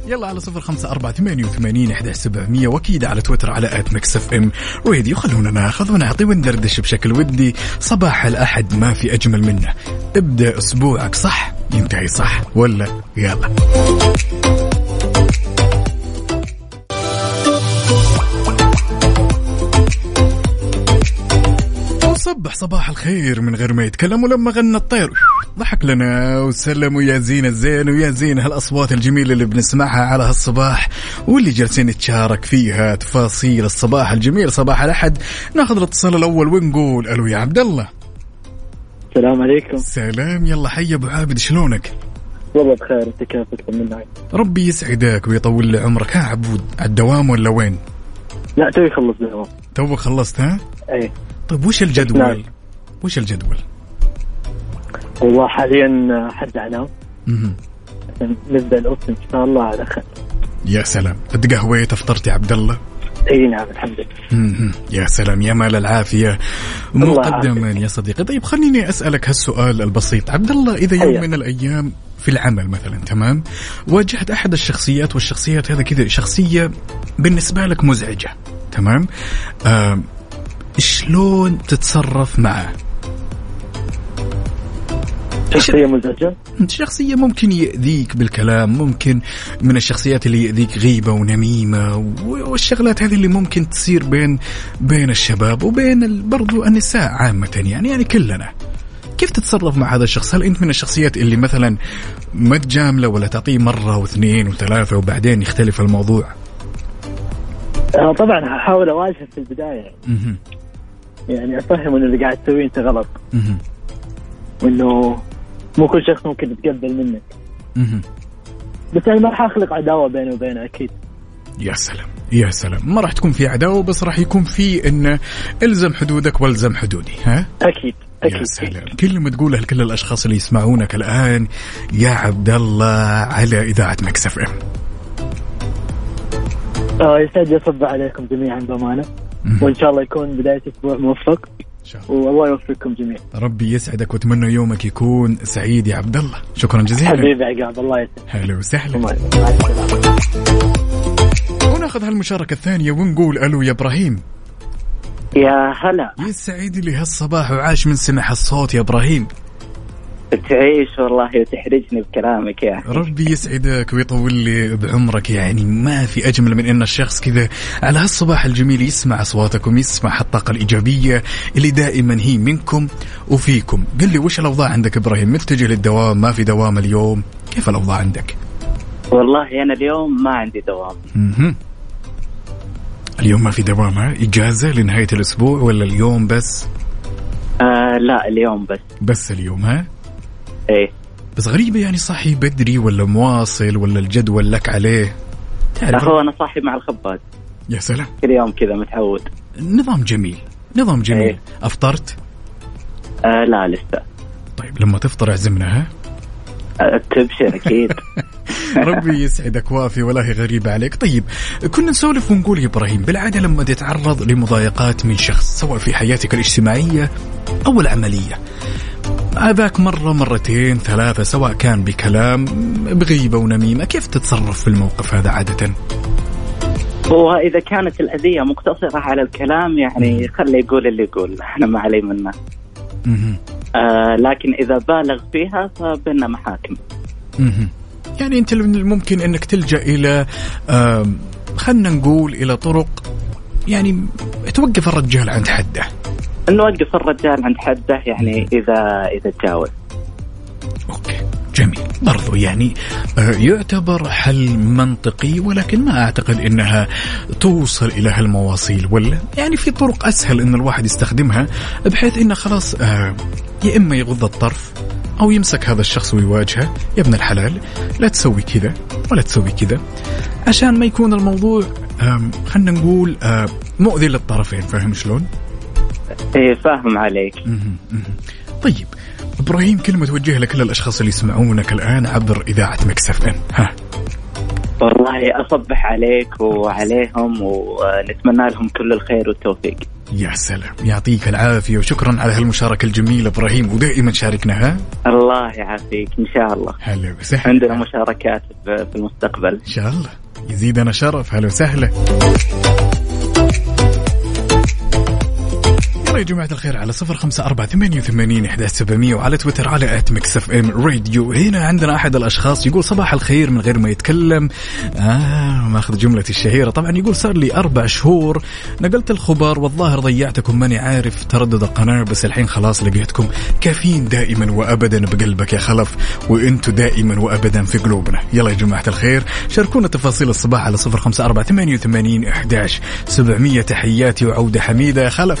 يلا على صفر خمسة أربعة ثمانية وثمانين إحدى سبعمية وأكيد على تويتر على at Mix FM. Radio خلونا ناخذ ونعطي وندردش بشكل ودي. صباح الأحد ما في أجمل منه. ابدأ أسبوعك صح ينتهي صح ولا؟ يلا. وصبح صباح الخير من غير ما يتكلم ولما غنى الطير. ضحك لنا وسلم ويا زين الزين ويا زين هالأصوات الجميلة اللي بنسمعها على هالصباح واللي جالسين نتشارك فيها تفاصيل الصباح الجميل. صباح الأحد. ناخذ الاتصال الأول ونقول ألو يا عبد الله. السلام عليكم. سلام. يلا حي أبو عابد. شلونك؟ والله بخير. أنت كيفك طمنا عليك ربي يسعدك ويطول لي عمرك. ها عبود على الدوام ولا وين؟ لا توي خلص دوام تو خلصت ها؟ إيه. طيب وش الجدول؟ نعم. وش الجدول؟ والله حاليا. عشان نبدأ ال option إن شاء الله على خير. يا سلام. تقهويت افطرت يا عبد الله؟ إي نعم الحمد لله. يا سلام يا مال العافية. مقدما يا صديقي. طيب خليني أسألك هالسؤال البسيط. عبد الله إذا يوم هيا. من الأيام في العمل مثلا تمام؟ واجهت أحد الشخصيات والشخصيات هذا كذا شخصية بالنسبة لك مزعجة تمام؟ آه شلون تتصرف معه شخصية مزعجة شخصية ممكن يأذيك بالكلام ممكن من الشخصيات اللي يأذيك غيبة ونميمة والشغلات هذه اللي ممكن تصير بين بين الشباب وبين برضو النساء عامة يعني يعني كلنا كيف تتصرف مع هذا الشخص؟ هل أنت من الشخصيات اللي مثلا ما تجامله ولا تعطيه مرة واثنين وثلاثة وبعدين يختلف الموضوع؟ آه طبعا هحاول اواجهه في البداية. يعني افهم انه اللي قاعد تسويه أنت غلط. وإنه مو كل شخص ممكن يتقبل منك. بس أنا ما حأخلق عداوة بيني وبينه أكيد. يا سلام يا سلام. ما راح تكون في عداوة بس راح يكون في انه الزم حدودك والزم حدودي ها؟ أكيد يا أكيد. سلام. كلمة تقولها لكل الأشخاص اللي يسمعونك الآن يا عبد الله على إذاعة مكسف إم. آه يسعد يصب عليكم جميعا بأمانة. وإن شاء الله يكون بداية أسبوع موفق. شاء الله. والله يوفقكم جميعا. ربي يسعدك وأتمنى يومك يكون سعيد يا عبد الله. شكرا جزيلا. حبيبي عقاب الله يسعدك. هلا وسهلا. وناخذ هالمشاركة الثانية ونقول ألو يا إبراهيم. يا هلا. يسعد لي هالصباح وعاش من سمع الصوت يا إبراهيم. تعيش والله وتحرجني بكلامك يا أخي. ربي يسعدك ويطول لي بعمرك يعني. ما في أجمل من أن الشخص كذا على هالصباح الجميل يسمع أصواتكم يسمع هالطاقة الإيجابية اللي دائما هي منكم وفيكم. قل لي وش الأوضاع عندك إبراهيم؟ متجه للدوام ما في دوام اليوم؟ كيف الأوضاع عندك؟ والله أنا اليوم ما عندي دوام. اليوم ما في دوام ها؟ إجازة لنهاية الأسبوع ولا اليوم بس؟ آه لا اليوم بس. بس اليوم ها؟ إيه. بس غريبة يعني صحي بدري ولا مواصل ولا الجدول لك عليه؟ تعرف؟ هو أنا صاحي مع الخباز. يا سلام. كل يوم كذا متعود. نظام جميل نظام جميل. إيه. أفطرت؟ آه لا لسه. طيب لما تفطر اعزمنا ها؟ آه تبشر أكيد. ربي يسعدك وافي ولا هي غريبة عليك. طيب كنا نسولف ونقول يا إبراهيم بالعادة لما تتعرض لمضايقات من شخص سواء في حياتك الاجتماعية أو العملية هذاك مرة مرتين ثلاثة سواء كان بكلام بغيبة ونميمة كيف تتصرف في الموقف هذا عادة؟ هو اذا كانت الأذية مقتصرة على الكلام يعني خليه يقول اللي يقول أنا ما علي منه. آه لكن إذا بالغ فيها فبيننا محاكم. يعني أنت من الممكن أنك تلجأ إلى آم، خلنا نقول إلى طرق يعني توقف الرجال عند حده. نوقف الرجال عند حده يعني اذا إذا تجاوز. أوكي. جميل. برضو يعني آه، يعتبر حل منطقي ولكن ما أعتقد إنها توصل إلى هالمواصيل ولا يعني في طرق أسهل إن الواحد يستخدمها بحيث انه خلاص آه، يا إما يغض الطرف أو يمسك هذا الشخص ويواجهه. يا ابن الحلال لا تسوي كذا ولا تسوي كذا. عشان ما يكون الموضوع آم، خلنا نقول آه، مؤذي للطرفين فاهم شلون؟ إيه فاهم عليك. طيب إبراهيم كلمه توجهها لكل الأشخاص اللي يسمعونك الآن عبر إذاعة مكسف إم ها؟ والله أصبح عليك وعليهم ونتمنى لهم كل الخير والتوفيق. يا سلام يعطيك العافية وشكرا على هالمشاركة الجميلة إبراهيم ودائما شاركنا ها؟ الله يعافيك إن شاء الله. هلا وسهلا. عندنا مشاركات في في المستقبل. إن شاء الله. يزيدنا شرف هلا وسهلا. يلا يا جماعة الخير على صفر خمسة أربعة ثمانية وثمانين إحدى سبعمية وعلى تويتر على at Mix FM Radio. هنا عندنا أحد الأشخاص يقول صباح الخير من غير ما يتكلم. آه ماخذ جملتي الشهيرة. طبعا يقول صار لي أربع شهور نقلت الخبر والظاهر ضيعتكم. ماني عارف تردد القناة بس الحين خلاص لقيتكم كافيين دائما وأبدا بقلبك يا خلف وأنتوا دائما وأبدا في قلوبنا. يلا يا جماعة الخير شاركونا تفاصيل الصباح على صفر خمسة أربعة ثمانية وثمانين إحداش سبعمية. تحياتي وعودة حميدة. يا خلف.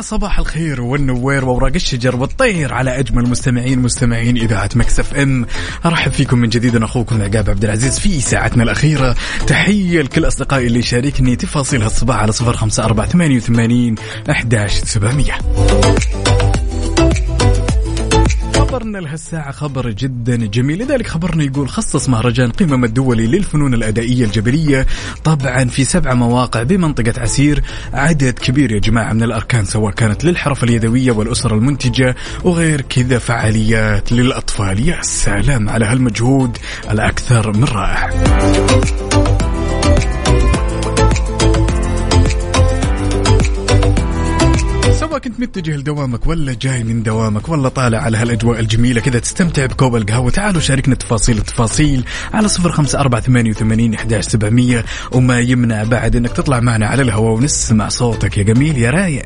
صباح الخير والنوير وأوراق الشجر والطير على أجمل مستمعين مستمعين إذاعة Mix FM. أرحب فيكم من جديد أنا أخوكم عقاب عبد العزيز في ساعتنا الأخيرة. تحية لكل أصدقائي اللي شاركني تفاصيل هالصباح على 0548811700 خبرنا لهالساعة خبر جدا جميل. لذلك خبرنا يقول خصص مهرجان قمم الدولي للفنون الأدائية الجبلية. طبعا في سبع مواقع بمنطقة عسير. عدد كبير يا جماعة من الأركان سواء كانت للحرف اليدوية والأسر المنتجة وغير كذا فعاليات للأطفال. يا سلام على هالمجهود الأكثر من رائع. سواء كنت متجه لدوامك ولا جاي من دوامك ولا طالع على هالأجواء الجميلة كذا تستمتع بكوب القهوة؟ تعالوا شاركنا تفاصيل التفاصيل على صفر خمسة أربعة ثمانية وثمانين إحداش سبعمية. وما يمنع بعد أنك تطلع معنا على الهواء ونسمع صوتك يا جميل يا رايق.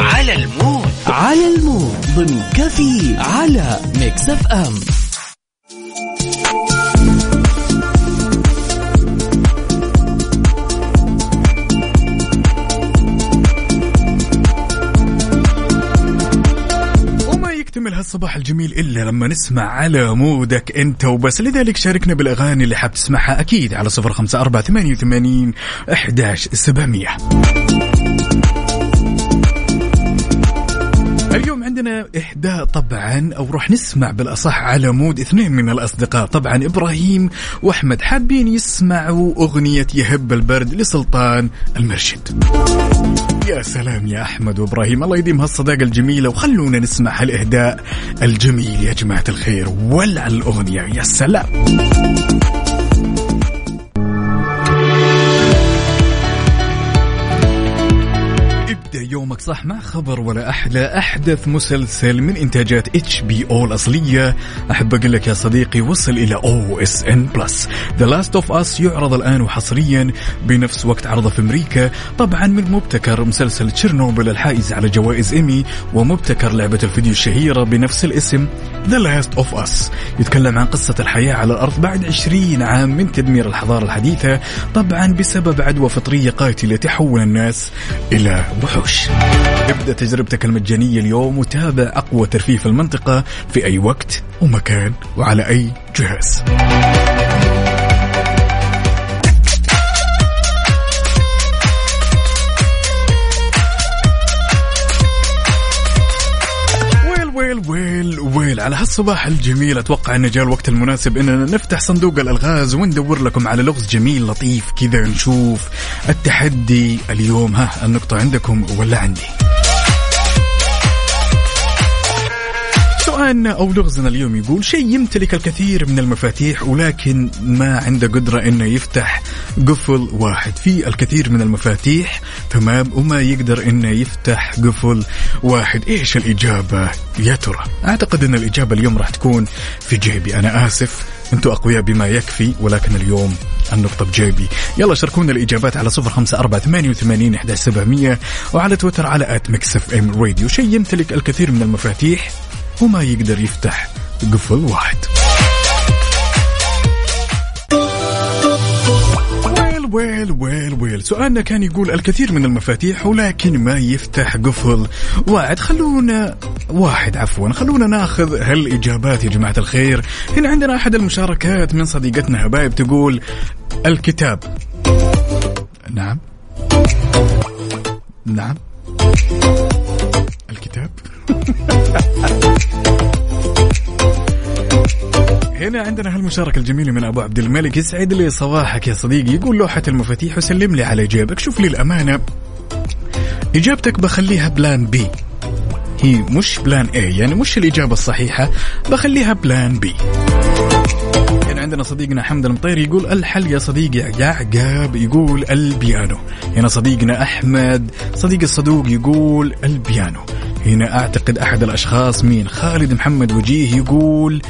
على المود. على المود. ضمن كافيين على Mix FM. هالصباح الجميل إلا لما نسمع على مودك أنت وبس. لذلك شاركنا بالأغاني اللي حاب تسمعها أكيد على صفر خمسة أربعة ثمانية وثمانين إحداش سبعمية. اليوم عندنا إهداء طبعا أو راح نسمع بالأصح على مود اثنين من الأصدقاء. طبعا إبراهيم وأحمد حابين يسمعوا أغنية يهب البرد لسلطان المرشد. يا سلام يا أحمد وإبراهيم. الله يديم هالصداقة الجميلة وخلونا نسمع هالإهداء الجميل يا جماعة الخير ولع الأغنية يا سلام. يومك صح مع خبر ولا أحلى أحدث مسلسل من إنتاجات HBO الأصلية. أحب أقول لك يا صديقي وصل إلى OSN Plus. The Last of Us يعرض الآن وحصريا بنفس وقت عرضه في أمريكا. طبعا من مبتكر مسلسل تشيرنوبل الحائز على جوائز إيمي ومبتكر لعبة الفيديو الشهيرة بنفس الاسم The Last of Us يتكلم عن قصة الحياة على الأرض بعد 20 عام من تدمير الحضارة الحديثة. طبعا بسبب عدوى فطرية قاتلة تحول الناس إلى وحوش. ابدأ تجربتك المجانية اليوم وتابع أقوى ترفيه في المنطقة في أي وقت ومكان وعلى أي جهاز. ويل على هالصباح الجميل أتوقع إنه جاء الوقت المناسب اننا نفتح صندوق الألغاز وندور لكم على لغز جميل لطيف كذا نشوف التحدي اليوم ها النقطة عندكم ولا عندي؟ سؤالنا أو لغزنا اليوم يقول شيء يمتلك الكثير من المفاتيح ولكن ما عنده قدرة إنه يفتح قفل واحد. في الكثير من المفاتيح تمام وما يقدر إنه يفتح قفل واحد. إيش الإجابة؟ يا ترى. أعتقد إن الإجابة اليوم راح تكون في جيبي. أنا آسف. أنتم أقوياء بما يكفي ولكن اليوم النقطة بجيبي. يلا شاركونا الإجابات على صفر خمسة أربعة ثمانية وثمانين إحدى سبعمية وعلى تويتر على at Mix FM Radio شيء يمتلك الكثير من المفاتيح وما يقدر يفتح قفل واحد. Well well well well. سؤالنا كان يقول الكثير من المفاتيح ولكن ما يفتح قفل واحد. خلونا واحد عفوا خلونا ناخذ هالإجابات يا جماعة الخير. هنا عندنا أحد المشاركات من صديقتنا هبايب تقول الكتاب. نعم. نعم. الكتاب. هنا عندنا هالمشاركة الجميلة من أبو عبد الملك. يسعد لي صباحك يا صديقي. يقول لوحة المفاتيح وسلم لي على جيبك شوف لي الأمانة. إجابتك بخليها plan B. هي مش plan A يعني مش الإجابة الصحيحة. بخليها plan B. هنا عندنا صديقنا حمد المطير يقول الحل يا صديقي يا عقاب يقول البيانو. هنا صديقنا أحمد صديق الصدوق يقول البيانو. هنا أعتقد أحد الأشخاص مين خالد محمد وجيه يقول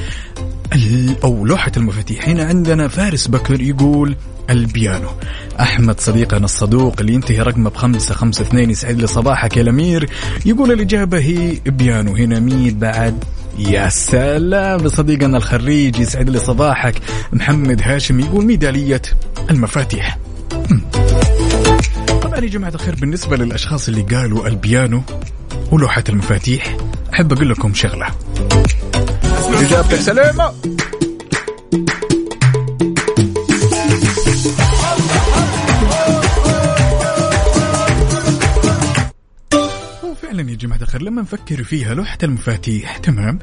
أو لوحة المفاتيح. هنا عندنا فارس بكر يقول البيانو. أحمد صديقنا الصدوق اللي ينتهي رقمه بخمسة خمسة اثنين يسعد لي صباحك يا الأمير. يقول الإجابة هي بيانو. هنا مين بعد يا سلام. صديقنا الخريج يسعد لي صباحك. محمد هاشم يقول ميدالية المفاتيح. طبعا يا جماعة الخير بالنسبة للأشخاص اللي قالوا البيانو ولوحة المفاتيح أحب أقول لكم شغلة. إجابتك سليمة فعلا يا جماعة الخير لما نفكر فيها لوحة المفاتيح تمام؟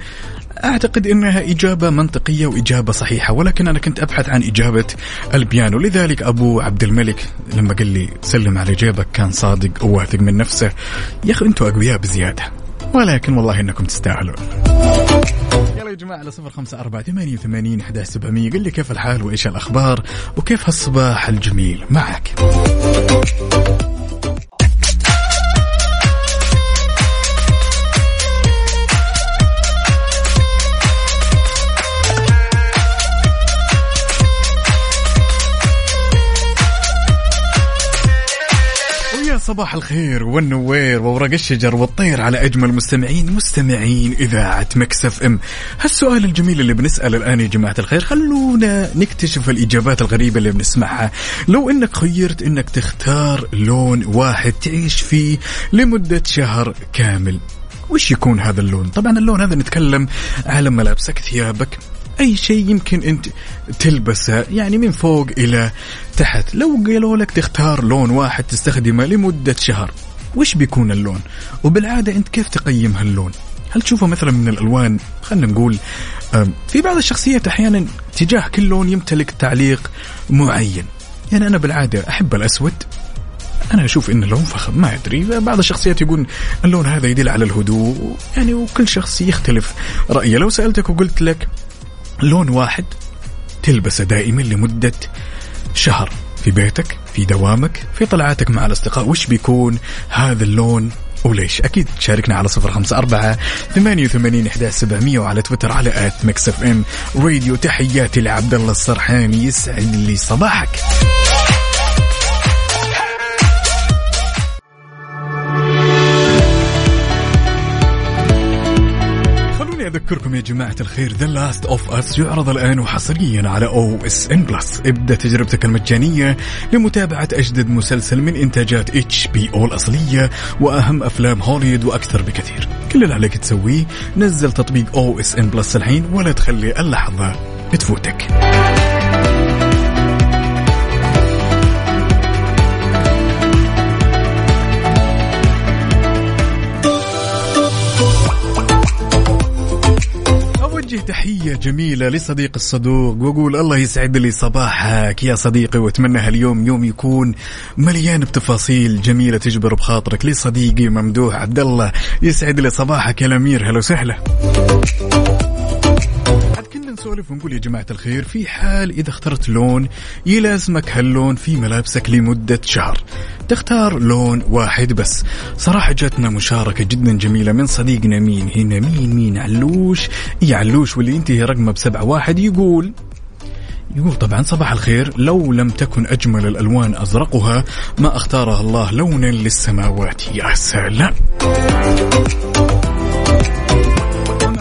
أعتقد أنها إجابة منطقية وإجابة صحيحة ولكن أنا كنت أبحث عن إجابة البيانو. لذلك أبو عبد الملك لما قال لي سلم على جيبك كان صادق وواثق من نفسه. يا أخي أنتوا أقوياء بزيادة ولكن والله إنكم تستاهلون. يلا يا جماعة على صفر خمسة أربعة ثمانية وثمانين أحداث سبعمية قل لي كيف الحال وإيش الأخبار وكيف هالصباح الجميل معك؟ صباح الخير والنوير وورق الشجر والطير على أجمل مستمعين مستمعين إذاعة Mix FM. هالسؤال الجميل اللي بنساله الآن يا جماعة الخير خلونا نكتشف الإجابات الغريبة اللي بنسمعها. لو إنك خيرت إنك تختار لون واحد تعيش فيه لمدة شهر كامل وش يكون هذا اللون؟ طبعا اللون هذا نتكلم على ملابسك ثيابك أي شيء يمكن أنت تلبسه يعني من فوق إلى تحت. لو قالوا لك تختار لون واحد تستخدمه لمدة شهر وش بيكون اللون؟ وبالعادة أنت كيف تقيم هاللون؟ هل تشوفه مثلا من الألوان؟ خلينا نقول في بعض الشخصيات أحيانا تجاه كل لون يمتلك تعليق معين. يعني أنا بالعادة أحب الأسود. أنا أشوف إن اللون فخم ما أدري. بعض الشخصيات يقول اللون هذا يدل على الهدوء. يعني وكل شخص يختلف رأيه. لو سألتك وقلت لك لون واحد تلبسه دائما لمدة شهر في بيتك في دوامك في طلعاتك مع الأصدقاء. وش بيكون هذا اللون وليش؟ أكيد تشاركنا على صفر خمسة أربعة ثمانية وثمانين سبعمية وعلى تويتر على at Mix FM Radio. تحياتي لعبد الله السرحاني يسعد لي صباحك. اذكركم يا جماعة الخير The Last of Us يعرض الآن وحصريا على OSN Plus ابدأ تجربتك المجانية لمتابعة أجدد مسلسل من إنتاجات HBO الأصلية وأهم أفلام هوليوود وأكثر بكثير. كل اللي عليك تسويه نزل تطبيق OSN Plus الحين ولا تخلي اللحظة تفوتك. أوجه تحية جميلة لصديق الصدوق وأقول الله يسعد لي صباحك يا صديقي وأتمنى هاليوم يوم يكون مليان بتفاصيل جميلة تجبر بخاطرك لصديقي ممدوح عبد الله. يسعد لي صباحك يا الأمير هلا وسهلا. نسولف ونقول يا جماعة الخير في حال إذا اخترت لون يلازمك هاللون في ملابسك لمدة شهر. تختار لون واحد بس. صراحة جاتنا مشاركة جدا جميلة من صديقنا مين؟ هنا مين مين؟ علوش. إي علوش واللي ينتهي رقمه بسبعة واحد يقول يقول طبعا صباح الخير. لو لم تكن أجمل الألوان أزرقها ما اختارها الله لونا للسماوات. يا سلام.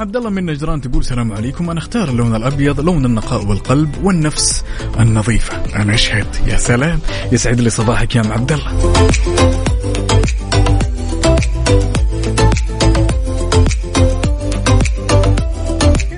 عبد الله من نجران تقول السلام عليكم. أنا أختار اللون الأبيض لون النقاء والقلب والنفس النظيفة. أنا اشهد يا سلام. يسعد لي صباحك يا أم عبد الله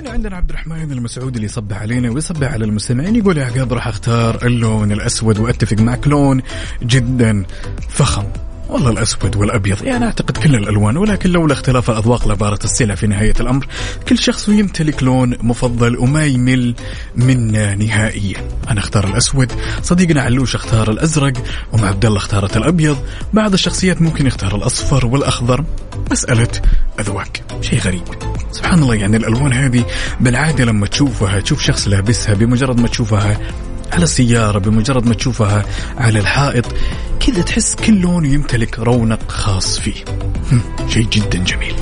عندنا عبد الرحمن المسعودي اللي يصبح علينا ويصبح على المستمعين يقول يا عقاب راح أختار اللون الأسود وأتفق معك لون جدا فخم. والله الأسود والأبيض يعني أعتقد كل الألوان ولكن لولا اختلاف الأذواق لبارة السلع في نهاية الأمر كل شخص يمتلك لون مفضل وما يمل منه نهائيا. أنا أختار الأسود. صديقنا علوش اختار الأزرق ام عبد الله اختارت الأبيض. بعض الشخصيات ممكن يختار الأصفر والأخضر. مسألة أذواق. شيء غريب. سبحان الله يعني الألوان هذه بالعادة لما تشوفها تشوف شخص لابسها بمجرد ما تشوفها على السيارة بمجرد ما تشوفها على الحائط كذا تحس كل لون يمتلك رونق خاص فيه. شيء جدا جميل.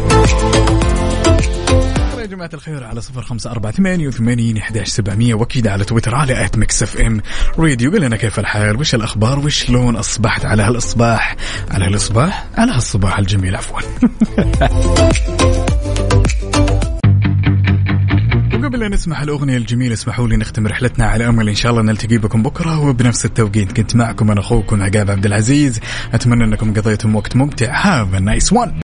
يا جماعة الخير على صفر خمسة أربعة ثمانية وثمانين إحداش سبعمية وأكيد على تويتر على at Mix FM. Radio قل لنا كيف الحال؟ وش الأخبار؟ وش لون أصبحت على هالإصباح؟ على هالإصباح؟ على هالصباح الجميل عفوا. وقبل أن نسمع الأغنية الجميلة اسمحوا لي نختم رحلتنا على أمل. إن شاء الله نلتقي بكم بكرة وبنفس التوقيت كنت معكم أنا أخوكم عقاب عبد العزيز. أتمنى أنكم قضيتم وقت ممتع. have nice one